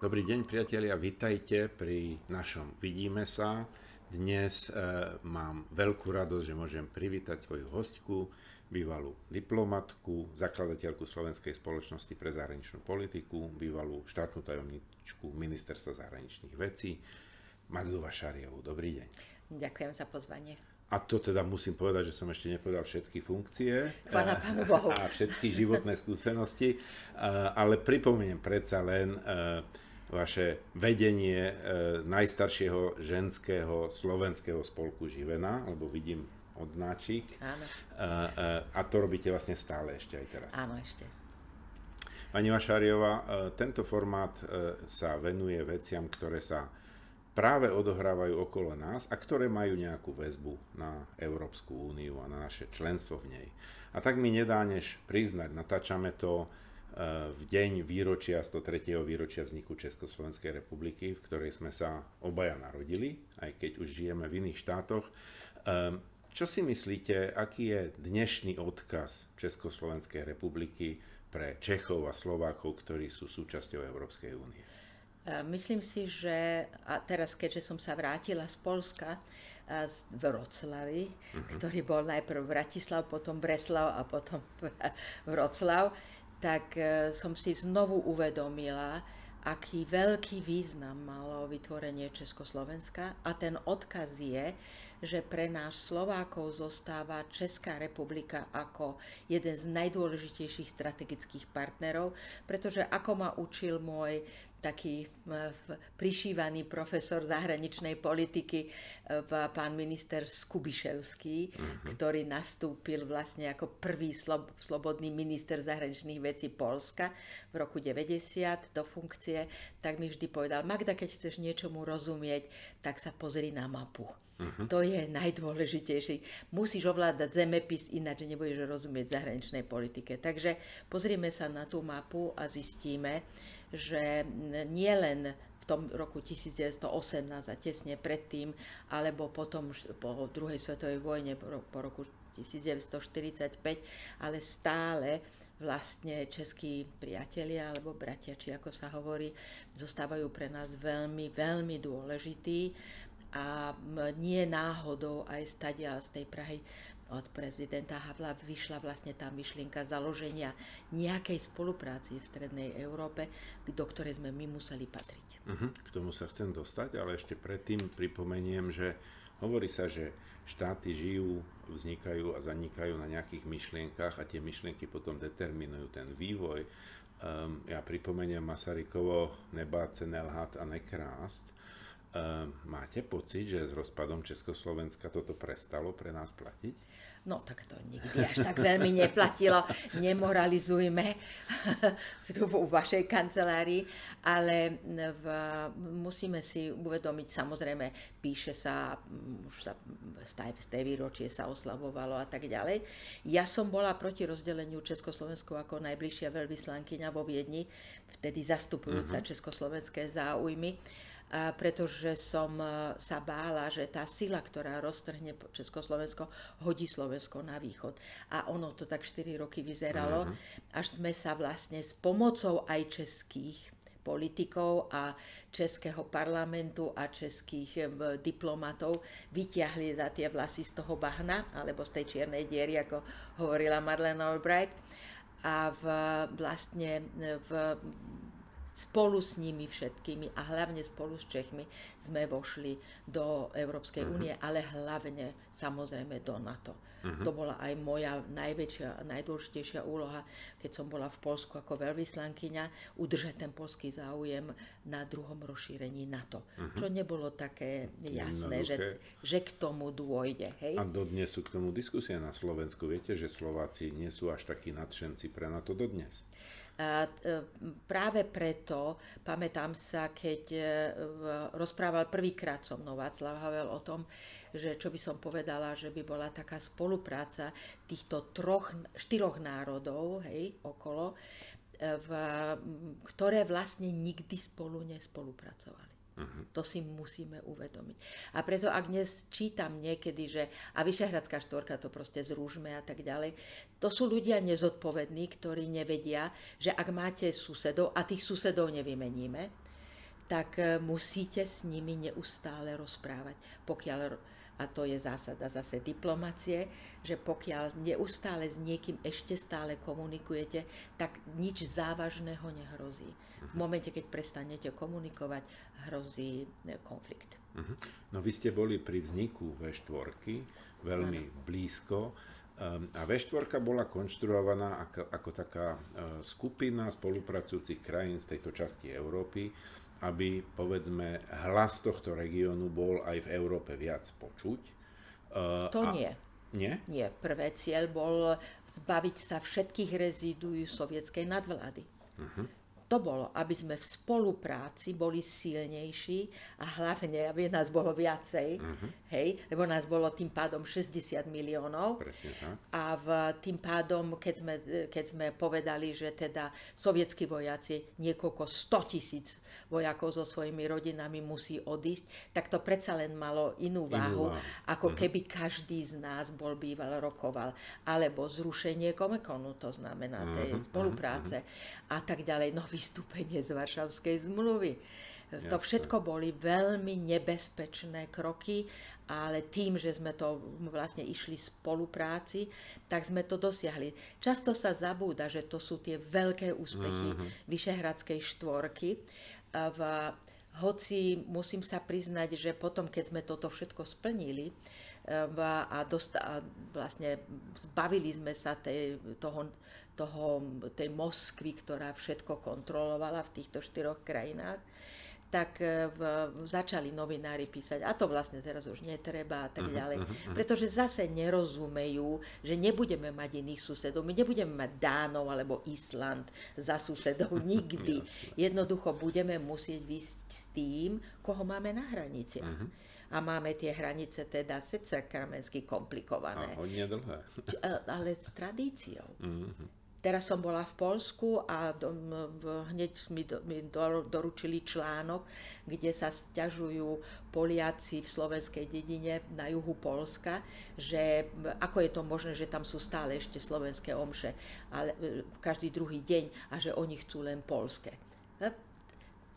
Dobrý deň priatelia, vitajte pri našom Vidíme sa. Dnes e, mám veľkú radosť, že môžem privítať svoju hostku, bývalú diplomatku, zakladateľku Slovenskej spoločnosti pre zahraničnú politiku, bývalú štátnu tajomničku Ministerstva zahraničných vecí, Magdu Vašariovú. Dobrý deň. Ďakujem za pozvanie. A to teda musím povedať, že som ešte nepovedal všetky funkcie Pána Pánu Bohu. a všetky životné skúsenosti, e, ale pripomeniem predsa len e, vaše vedenie e, najstaršieho ženského slovenského spolku Živena, lebo vidím odznáčik. Áno. E, e, a to robíte vlastne stále ešte aj teraz. Áno, ešte. Pani Vašáriová, tento formát sa venuje veciam, ktoré sa práve odohrávajú okolo nás a ktoré majú nejakú väzbu na Európsku úniu a na naše členstvo v nej. A tak mi nedá než priznať, natáčame to v deň výročia, 103. výročia vzniku Československej republiky, v ktorej sme sa obaja narodili, aj keď už žijeme v iných štátoch. Ehm, čo si myslíte, aký je dnešný odkaz Československej republiky pre Čechov a Slovákov, ktorí sú súčasťou Európskej únie? Ehm, myslím si, že a teraz, keďže som sa vrátila z Polska, z Vroclavy, uh-huh. ktorý bol najprv Bratislav, potom Breslav a potom Vroclav, tak e, som si znovu uvedomila, aký veľký význam malo vytvorenie Československa. A ten odkaz je, že pre nás Slovákov zostáva Česká republika ako jeden z najdôležitejších strategických partnerov, pretože ako ma učil môj taký prišívaný profesor zahraničnej politiky, e, pán minister Skubiševský, uh-huh. ktorý nastúpil vlastne ako prvý slob, slobodný minister zahraničných vecí Polska v roku 90 do funkcie, tak mi vždy povedal, Magda, keď chceš niečomu rozumieť, tak sa pozri na mapu. Uh-huh. To je najdôležitejšie. Musíš ovládať zemepis, ináč nebudeš rozumieť zahraničnej politike. Takže pozrieme sa na tú mapu a zistíme, že nie len v tom roku 1918 a tesne predtým, alebo potom po druhej svetovej vojne po roku 1945, ale stále vlastne českí priatelia alebo bratia, či ako sa hovorí, zostávajú pre nás veľmi, veľmi dôležití a nie náhodou aj stadia z tej Prahy od prezidenta Havla vyšla vlastne tá myšlienka založenia nejakej spolupráci v Strednej Európe, do ktorej sme my museli patriť. Uh-huh. K tomu sa chcem dostať, ale ešte predtým pripomeniem, že hovorí sa, že štáty žijú, vznikajú a zanikajú na nejakých myšlienkach a tie myšlienky potom determinujú ten vývoj. Um, ja pripomeniem Masarykovo nebáce, nelhat a nekrásť Ehm, máte pocit, že s rozpadom Československa toto prestalo pre nás platiť? No tak to nikdy až tak veľmi neplatilo, nemoralizujme tu v vašej kancelárii, ale v, musíme si uvedomiť, samozrejme, píše sa, už sa z tej výročie sa oslavovalo a tak ďalej. Ja som bola proti rozdeleniu Československu ako najbližšia veľvyslankyňa vo Viedni, vtedy zastupujúca uh-huh. československé záujmy pretože som e, sa bála, že tá sila, ktorá roztrhne Československo, hodí Slovensko na východ. A ono to tak 4 roky vyzeralo, uh-huh. až sme sa vlastne s pomocou aj českých politikov a českého parlamentu a českých e, diplomatov vyťahli za tie vlasy z toho bahna, alebo z tej čiernej diery, ako hovorila Madeleine Albright. A v, vlastne e, v spolu s nimi všetkými a hlavne spolu s Čechmi sme vošli do Európskej uh-huh. únie, ale hlavne samozrejme do NATO. Uh-huh. To bola aj moja najväčšia najdôležitejšia úloha, keď som bola v Polsku ako veľvyslankyňa, udržať ten polský záujem na druhom rozšírení NATO. Uh-huh. Čo nebolo také jasné, že, že k tomu dôjde. Hej? A dodnes sú k tomu diskusie na Slovensku. Viete, že Slováci nie sú až takí nadšenci pre NATO dodnes. E, práve preto, pamätám sa, keď e, rozprával prvýkrát so mnou Václav Havel o tom, že čo by som povedala, že by bola taká spolupráca týchto troch, štyroch národov, hej, okolo, e, v, ktoré vlastne nikdy spolu nespolupracovali. Uh-huh. To si musíme uvedomiť. A preto, ak dnes čítam niekedy, že a Vyšehradská štvorka to proste zrúžme a tak ďalej, to sú ľudia nezodpovední, ktorí nevedia, že ak máte susedov, a tých susedov nevymeníme, tak e, musíte s nimi neustále rozprávať. Pokiaľ, a to je zásada zase diplomacie, že pokiaľ neustále s niekým ešte stále komunikujete, tak nič závažného nehrozí. V momente, keď prestanete komunikovať, hrozí e, konflikt. Uh-huh. No vy ste boli pri vzniku V4 veľmi ano. blízko. Ehm, a V4 bola konštruovaná ako, ako taká e, skupina spolupracujúcich krajín z tejto časti Európy, aby povedzme hlas tohto regiónu bol aj v Európe viac počuť. E, to a, nie. Nie? Nie. Prvý cieľ bol zbaviť sa všetkých rezídujú sovietskej nadvlády. Uh-huh to bolo, aby sme v spolupráci boli silnejší a hlavne, aby nás bolo viacej, uh-huh. hej, lebo nás bolo tým pádom 60 miliónov. Presne tak. A v, tým pádom, keď sme, keď sme povedali, že teda sovietskí vojaci, niekoľko 100 tisíc vojakov so svojimi rodinami musí odísť, tak to predsa len malo inú váhu, inú váhu. ako uh-huh. keby každý z nás bol býval rokoval. Alebo zrušenie komekonu, to znamená tej uh-huh. spolupráce uh-huh. a tak ďalej. No vystúpenie z Varšavskej zmluvy. To všetko boli veľmi nebezpečné kroky, ale tým, že sme to vlastne išli v spolupráci, tak sme to dosiahli. Často sa zabúda, že to sú tie veľké úspechy mm-hmm. Vyšehradskej štvorky. V, hoci musím sa priznať, že potom, keď sme toto všetko splnili, a, dosta, a vlastne zbavili sme sa tej, toho toho, tej Moskvy, ktorá všetko kontrolovala v týchto štyroch krajinách, tak e, v, začali novinári písať, a to vlastne teraz už netreba a tak mhm, ďalej, uh-huh, uh-huh. pretože zase nerozumejú, že nebudeme mať iných susedov, my nebudeme mať Dánov alebo Island za susedov nikdy. Jednoducho budeme musieť vysť s tým, koho máme na hranici. Uh-huh. A máme tie hranice teda sice kramensky komplikované. A hodne dlhé. ale s tradíciou. Uh-huh. Teraz som bola v Polsku a do, hneď mi, do, mi do, doručili článok, kde sa stiažujú Poliaci v slovenskej dedine na juhu Polska, že ako je to možné, že tam sú stále ešte slovenské omše ale, každý druhý deň a že oni chcú len polské.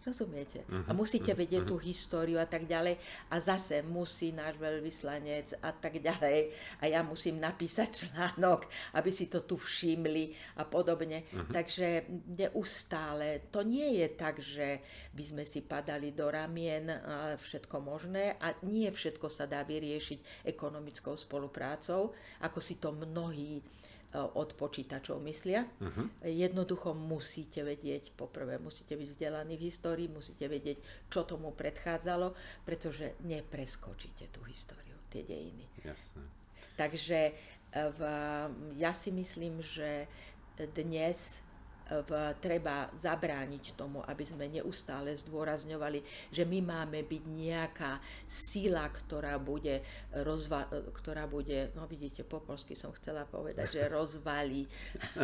Rozumiete? Uh-huh, a musíte uh-huh, vedieť uh-huh. tú históriu a tak ďalej. A zase musí náš veľvyslanec a tak ďalej. A ja musím napísať článok, aby si to tu všimli a podobne. Uh-huh. Takže neustále. To nie je tak, že by sme si padali do ramien a všetko možné. A nie všetko sa dá vyriešiť ekonomickou spoluprácou, ako si to mnohí E, od počítačov myslia. Uh-huh. Jednoducho musíte vedieť, poprvé musíte byť vzdelaní v histórii, musíte vedieť, čo tomu predchádzalo, pretože nepreskočíte tú históriu, tie dejiny. Jasné. Takže e, v, ja si myslím, že dnes treba zabrániť tomu, aby sme neustále zdôrazňovali, že my máme byť nejaká sila, ktorá bude, rozva- ktorá bude, no vidíte, po polsky som chcela povedať, že rozvalí,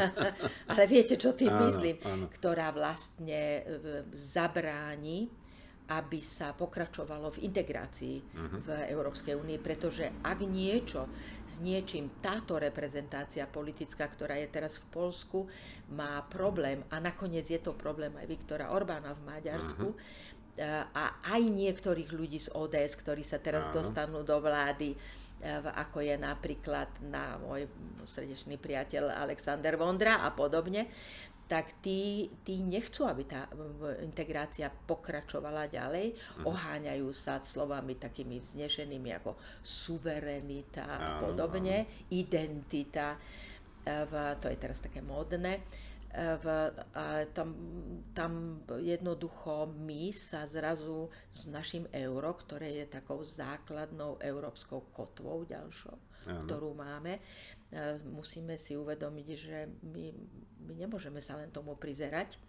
ale viete, čo tým áno, myslím, áno. ktorá vlastne zabráni aby sa pokračovalo v integrácii uh-huh. v Európskej únii, pretože ak niečo s niečím táto reprezentácia politická, ktorá je teraz v Polsku, má problém, a nakoniec je to problém aj Viktora Orbána v Maďarsku, uh-huh. a aj niektorých ľudí z ODS, ktorí sa teraz uh-huh. dostanú do vlády, ako je napríklad na môj srdečný priateľ Alexander Vondra a podobne, tak tí, tí nechcú, aby tá integrácia pokračovala ďalej. Mm. Oháňajú sa slovami takými vznešenými ako suverenita a podobne, áno. identita, e, v, to je teraz také módne. E, v, a tam, tam jednoducho my sa zrazu s našim euro, ktoré je takou základnou európskou kotvou ďalšou, Áno. ktorú máme, musíme si uvedomiť, že my, my nemôžeme sa len tomu prizerať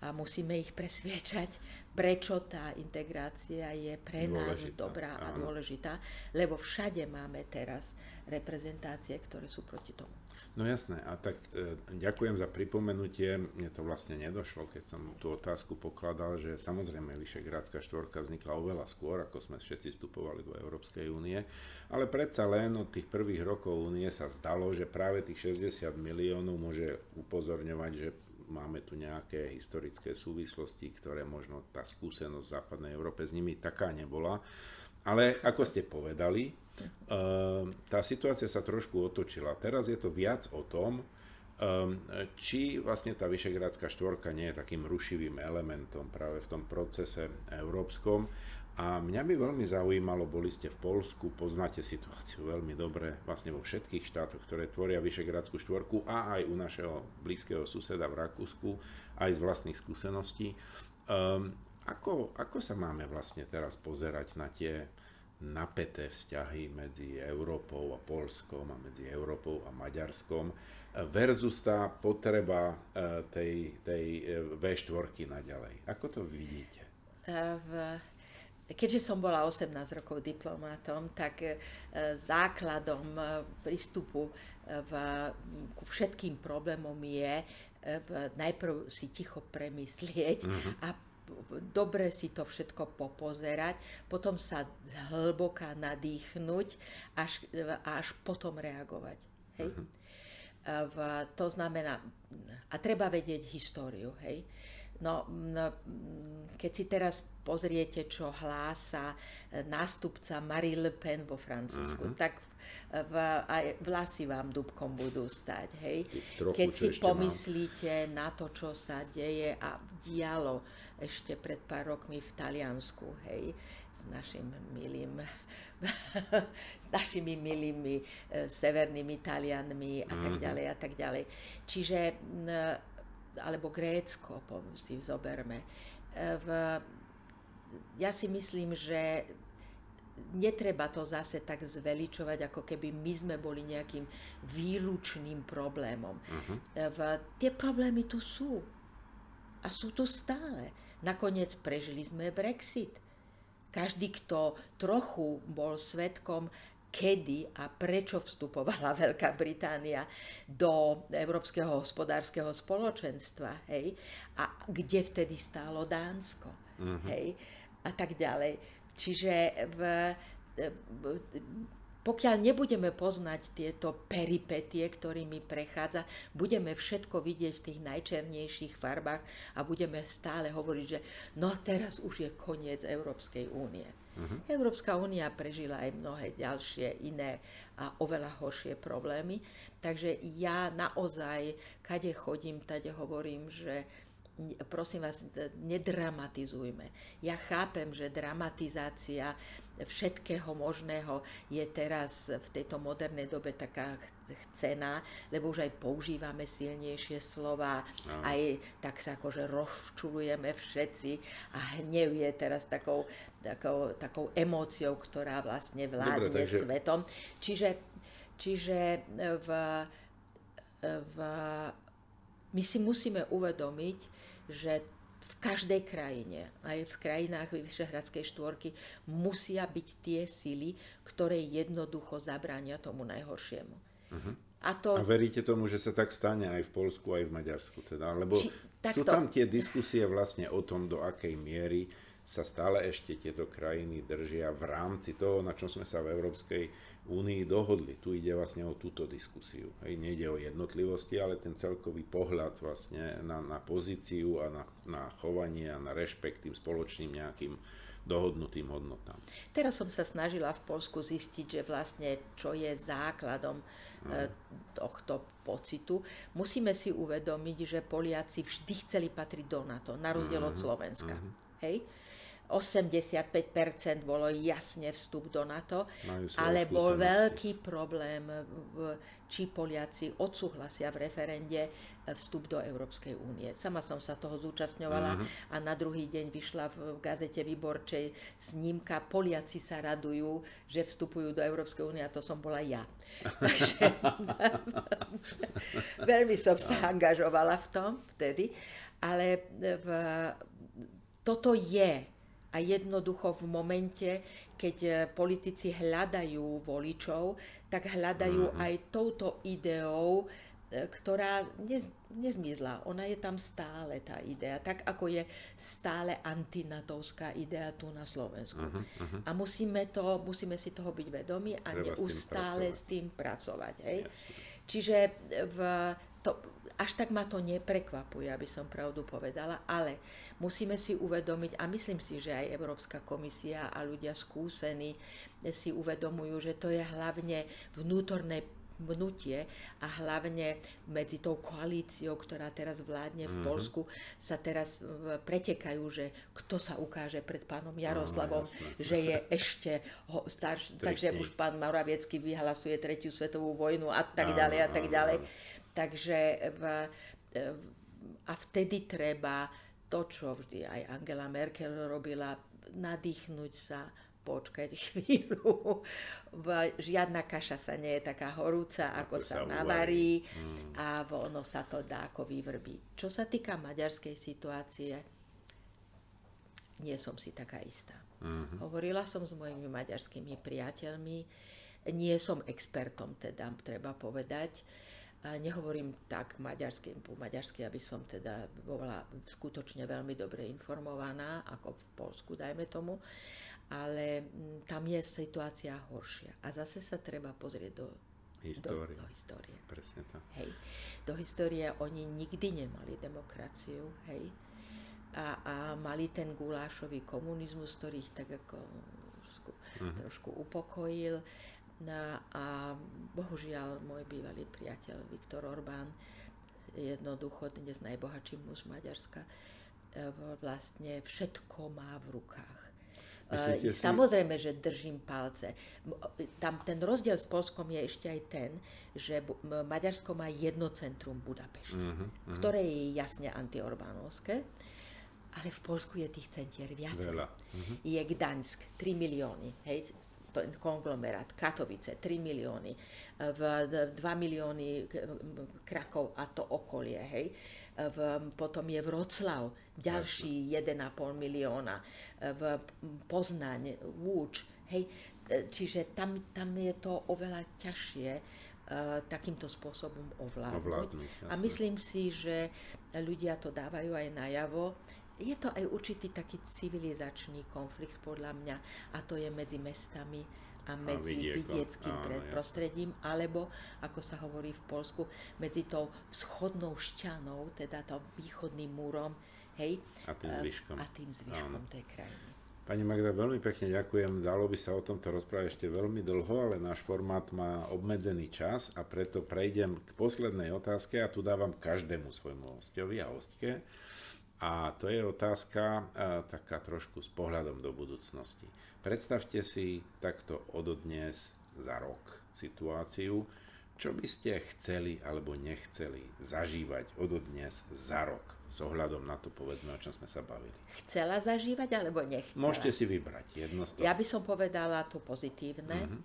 a musíme ich presviečať, prečo tá integrácia je pre dôležitá, nás dobrá áno. a dôležitá, lebo všade máme teraz reprezentácie, ktoré sú proti tomu. No jasné, a tak e, ďakujem za pripomenutie. Mne to vlastne nedošlo, keď som tú otázku pokladal, že samozrejme Vyšegrádska štvorka vznikla oveľa skôr, ako sme všetci vstupovali do Európskej únie, ale predsa len od tých prvých rokov únie sa zdalo, že práve tých 60 miliónov môže upozorňovať, že máme tu nejaké historické súvislosti, ktoré možno tá skúsenosť v západnej Európe s nimi taká nebola. Ale ako ste povedali, tá situácia sa trošku otočila. Teraz je to viac o tom, či vlastne tá Vyšegrádska štvorka nie je takým rušivým elementom práve v tom procese európskom a mňa by veľmi zaujímalo, boli ste v Polsku, poznáte situáciu veľmi dobre vlastne vo všetkých štátoch, ktoré tvoria Vyšegradskú štvorku a aj u našeho blízkeho suseda v Rakúsku, aj z vlastných skúseností. Um, ako, ako sa máme vlastne teraz pozerať na tie napäté vzťahy medzi Európou a Polskom a medzi Európou a Maďarskom versus tá potreba eh, tej, tej eh, V4 naďalej. Ako to vidíte? V keďže som bola 18 rokov diplomátom, tak e, základom e, prístupu e, v, ku všetkým problémom je najprv si ticho premyslieť mm-hmm. a dobre si to všetko popozerať, potom sa hlboká nadýchnuť až, až potom reagovať. Hej? Mm-hmm. V, to znamená, a treba vedieť históriu, hej. No, keď si teraz pozriete, čo hlása e, nástupca Marie Le Pen vo Francúzsku, uh-huh. tak v, aj vlasy vám dubkom budú stať, hej. Trochu, keď si pomyslíte mám. na to, čo sa deje a dialo ešte pred pár rokmi v Taliansku, hej, s našim milým s našimi milými e, severnými Talianmi a tak mhm. ďalej a tak ďalej. Čiže alebo Grécko, si zoberme. E, v, ja si myslím, že netreba to zase tak zveličovať, ako keby my sme boli nejakým výlučným problémom. Uh-huh. V, tie problémy tu sú. A sú tu stále. Nakoniec prežili sme Brexit. Každý, kto trochu bol svetkom kedy a prečo vstupovala Veľká Británia do Európskeho hospodárskeho spoločenstva, hej, a kde vtedy stálo Dánsko, uh-huh. hej, a tak ďalej. Čiže v, pokiaľ nebudeme poznať tieto peripetie, ktorými prechádza, budeme všetko vidieť v tých najčernejších farbách a budeme stále hovoriť, že no teraz už je koniec Európskej únie. Uh-huh. Európska únia prežila aj mnohé ďalšie iné a oveľa horšie problémy. Takže ja naozaj, kade chodím, tade hovorím, že prosím vás, nedramatizujme. Ja chápem, že dramatizácia všetkého možného je teraz v tejto modernej dobe taká chcená, lebo už aj používame silnejšie slova, no. aj tak sa akože rozčulujeme všetci a hnev je teraz takou, takou, takou emóciou, ktorá vlastne vládne Dobre, takže... svetom. Čiže, čiže v, v, my si musíme uvedomiť, že každej krajine, aj v krajinách Vyšehradskej štvorky, musia byť tie sily, ktoré jednoducho zabránia tomu najhoršiemu. Uh-huh. A, to... a veríte tomu, že sa tak stane aj v Polsku, aj v Maďarsku? Teda? Lebo Či, sú tam tie diskusie vlastne o tom, do akej miery sa stále ešte tieto krajiny držia v rámci toho, na čom sme sa v Európskej únii dohodli. Tu ide vlastne o túto diskusiu. Hej, nejde o jednotlivosti, ale ten celkový pohľad vlastne na, na pozíciu a na, na chovanie a na rešpekt tým spoločným nejakým dohodnutým hodnotám. Teraz som sa snažila v Polsku zistiť, že vlastne čo je základom mm. tohto pocitu. Musíme si uvedomiť, že Poliaci vždy chceli patriť do NATO, na rozdiel mm. od mhm. Slovenska. Mm. Hej? 85% bolo jasne vstup do NATO, ale bol veľký problém, či Poliaci odsúhlasia v referende vstup do Európskej únie. Sama som sa toho zúčastňovala uh-huh. a na druhý deň vyšla v gazete Výborčej snímka Poliaci sa radujú, že vstupujú do Európskej únie a to som bola ja. Takže veľmi som sa angažovala v tom vtedy, ale v, toto je a jednoducho v momente, keď e, politici hľadajú voličov, tak hľadajú mm-hmm. aj touto ideou, ktorá nez, nezmizla. Ona je tam stále, tá idea. Tak ako je stále antinatovská idea tu na Slovensku. Uh-huh, uh-huh. A musíme, to, musíme si toho byť vedomi a Treba neustále s tým pracovať. S tým pracovať hej? Čiže v, to, až tak ma to neprekvapuje, aby som pravdu povedala, ale musíme si uvedomiť, a myslím si, že aj Európska komisia a ľudia skúsení si uvedomujú, že to je hlavne vnútorné hnutie a hlavne medzi tou koalíciou, ktorá teraz vládne v mm-hmm. Polsku, sa teraz pretekajú, že kto sa ukáže pred pánom Jaroslavom, no, že je ešte ho, starší, takže už pán Moraviecký vyhlasuje tretiu svetovú vojnu a tak ďalej a tak ďalej. Takže v, a vtedy treba to, čo vždy aj Angela Merkel robila, nadýchnuť sa, počkať chvíľu. Žiadna kaša sa nie je taká horúca, ako, ako sa, sa navarí hmm. a ono sa to dá ako vyvrbí. Čo sa týka maďarskej situácie, nie som si taká istá. Mm-hmm. Hovorila som s mojimi maďarskými priateľmi, nie som expertom teda, treba povedať. Nehovorím tak maďarsky, po maďarsky, aby som teda bola skutočne veľmi dobre informovaná, ako v Polsku, dajme tomu ale mm, tam je situácia horšia. A zase sa treba pozrieť do histórie. Do, do histórie. Presne tak. Hej. Do histórie oni nikdy nemali demokraciu, hej. A, a mali ten gulášový komunizmus, ktorý ich tak ako trošku, uh-huh. trošku upokojil. No, a bohužiaľ môj bývalý priateľ Viktor Orbán, jednoducho dnes najbohatší muž Maďarska, e, vlastne všetko má v rukách Myslíte Samozrejme, že držím palce. Tam ten rozdiel s Polskom je ešte aj ten, že Maďarsko má jedno centrum Budapešť, uh-huh, uh-huh. ktoré je jasne antiorbánovské, ale v Polsku je tých centier viac. Uh-huh. Je Gdaňsk, 3 milióny, hej, konglomerát, Katovice, 3 milióny, v 2 milióny Krakov a to okolie, hej v, potom je Vroclav, ďalší 1,5 milióna, v Poznaň, Lúč, hej, čiže tam, tam je to oveľa ťažšie uh, takýmto spôsobom ovládnuť. ovládnuť a myslím si, že ľudia to dávajú aj najavo. Je to aj určitý taký civilizačný konflikt podľa mňa a to je medzi mestami a medzi a vidieckým áno, prostredím, alebo, ako sa hovorí v Polsku, medzi tou vzchodnou šťanou, teda tým východným múrom, hej, a tým zvyškom, a tým zvyškom tej krajiny. Pani Magda, veľmi pekne ďakujem. Dalo by sa o tomto rozprávať ešte veľmi dlho, ale náš formát má obmedzený čas a preto prejdem k poslednej otázke a tu dávam každému svojmu hostovi a hostke. A to je otázka a, taká trošku s pohľadom do budúcnosti. Predstavte si takto ododnes za rok situáciu, čo by ste chceli alebo nechceli zažívať ododnes za rok s ohľadom na to, povedzme, o čom sme sa bavili. Chcela zažívať alebo nechcela? Môžete si vybrať jedno z toho. Ja by som povedala to pozitívne. Uh-huh.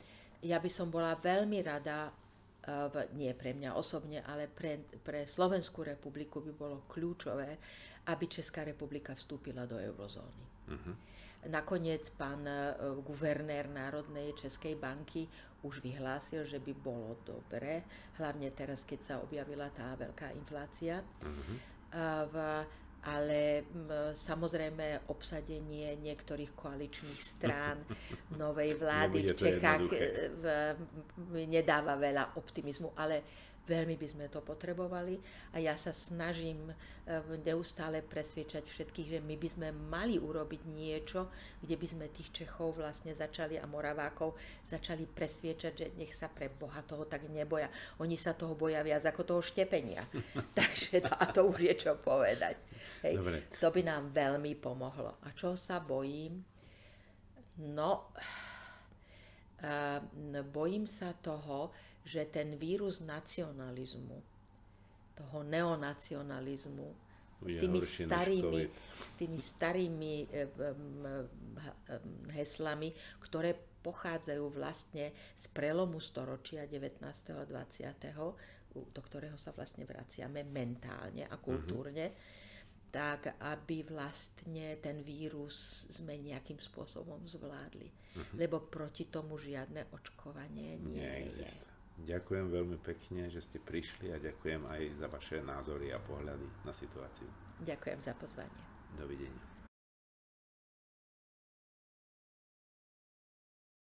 Ja by som bola veľmi rada, uh, nie pre mňa osobne, ale pre, pre Slovenskú republiku by bolo kľúčové, aby Česká republika vstúpila do eurozóny. Uh-huh. Nakoniec pán e, guvernér Národnej Českej banky už vyhlásil, že by bolo dobre, hlavne teraz, keď sa objavila tá veľká inflácia. Uh-huh. V, ale samozrejme obsadenie niektorých koaličných strán novej vlády v Čechách e, v, nedáva veľa optimizmu, ale Veľmi by sme to potrebovali a ja sa snažím eh, neustále presviečať všetkých, že my by sme mali urobiť niečo, kde by sme tých Čechov vlastne začali a Moravákov začali presviečať, že nech sa pre Boha toho tak neboja. Oni sa toho boja viac ako toho štepenia. Takže to, a to už je čo povedať. Hej. Dobre. To by nám veľmi pomohlo. A čo sa bojím? No, uh, bojím sa toho, že ten vírus nacionalizmu, toho neonacionalizmu, s tými, starými, s tými starými heslami, ktoré pochádzajú vlastne z prelomu storočia 19. a 20., do ktorého sa vlastne vraciame mentálne a kultúrne, mm-hmm. Tak aby vlastne ten vírus sme nejakým spôsobom zvládli. Mm-hmm. Lebo proti tomu žiadne očkovanie nie Neexistuje. je. Ďakujem veľmi pekne, že ste prišli a ďakujem aj za vaše názory a pohľady na situáciu. Ďakujem za pozvanie. Dovidenia.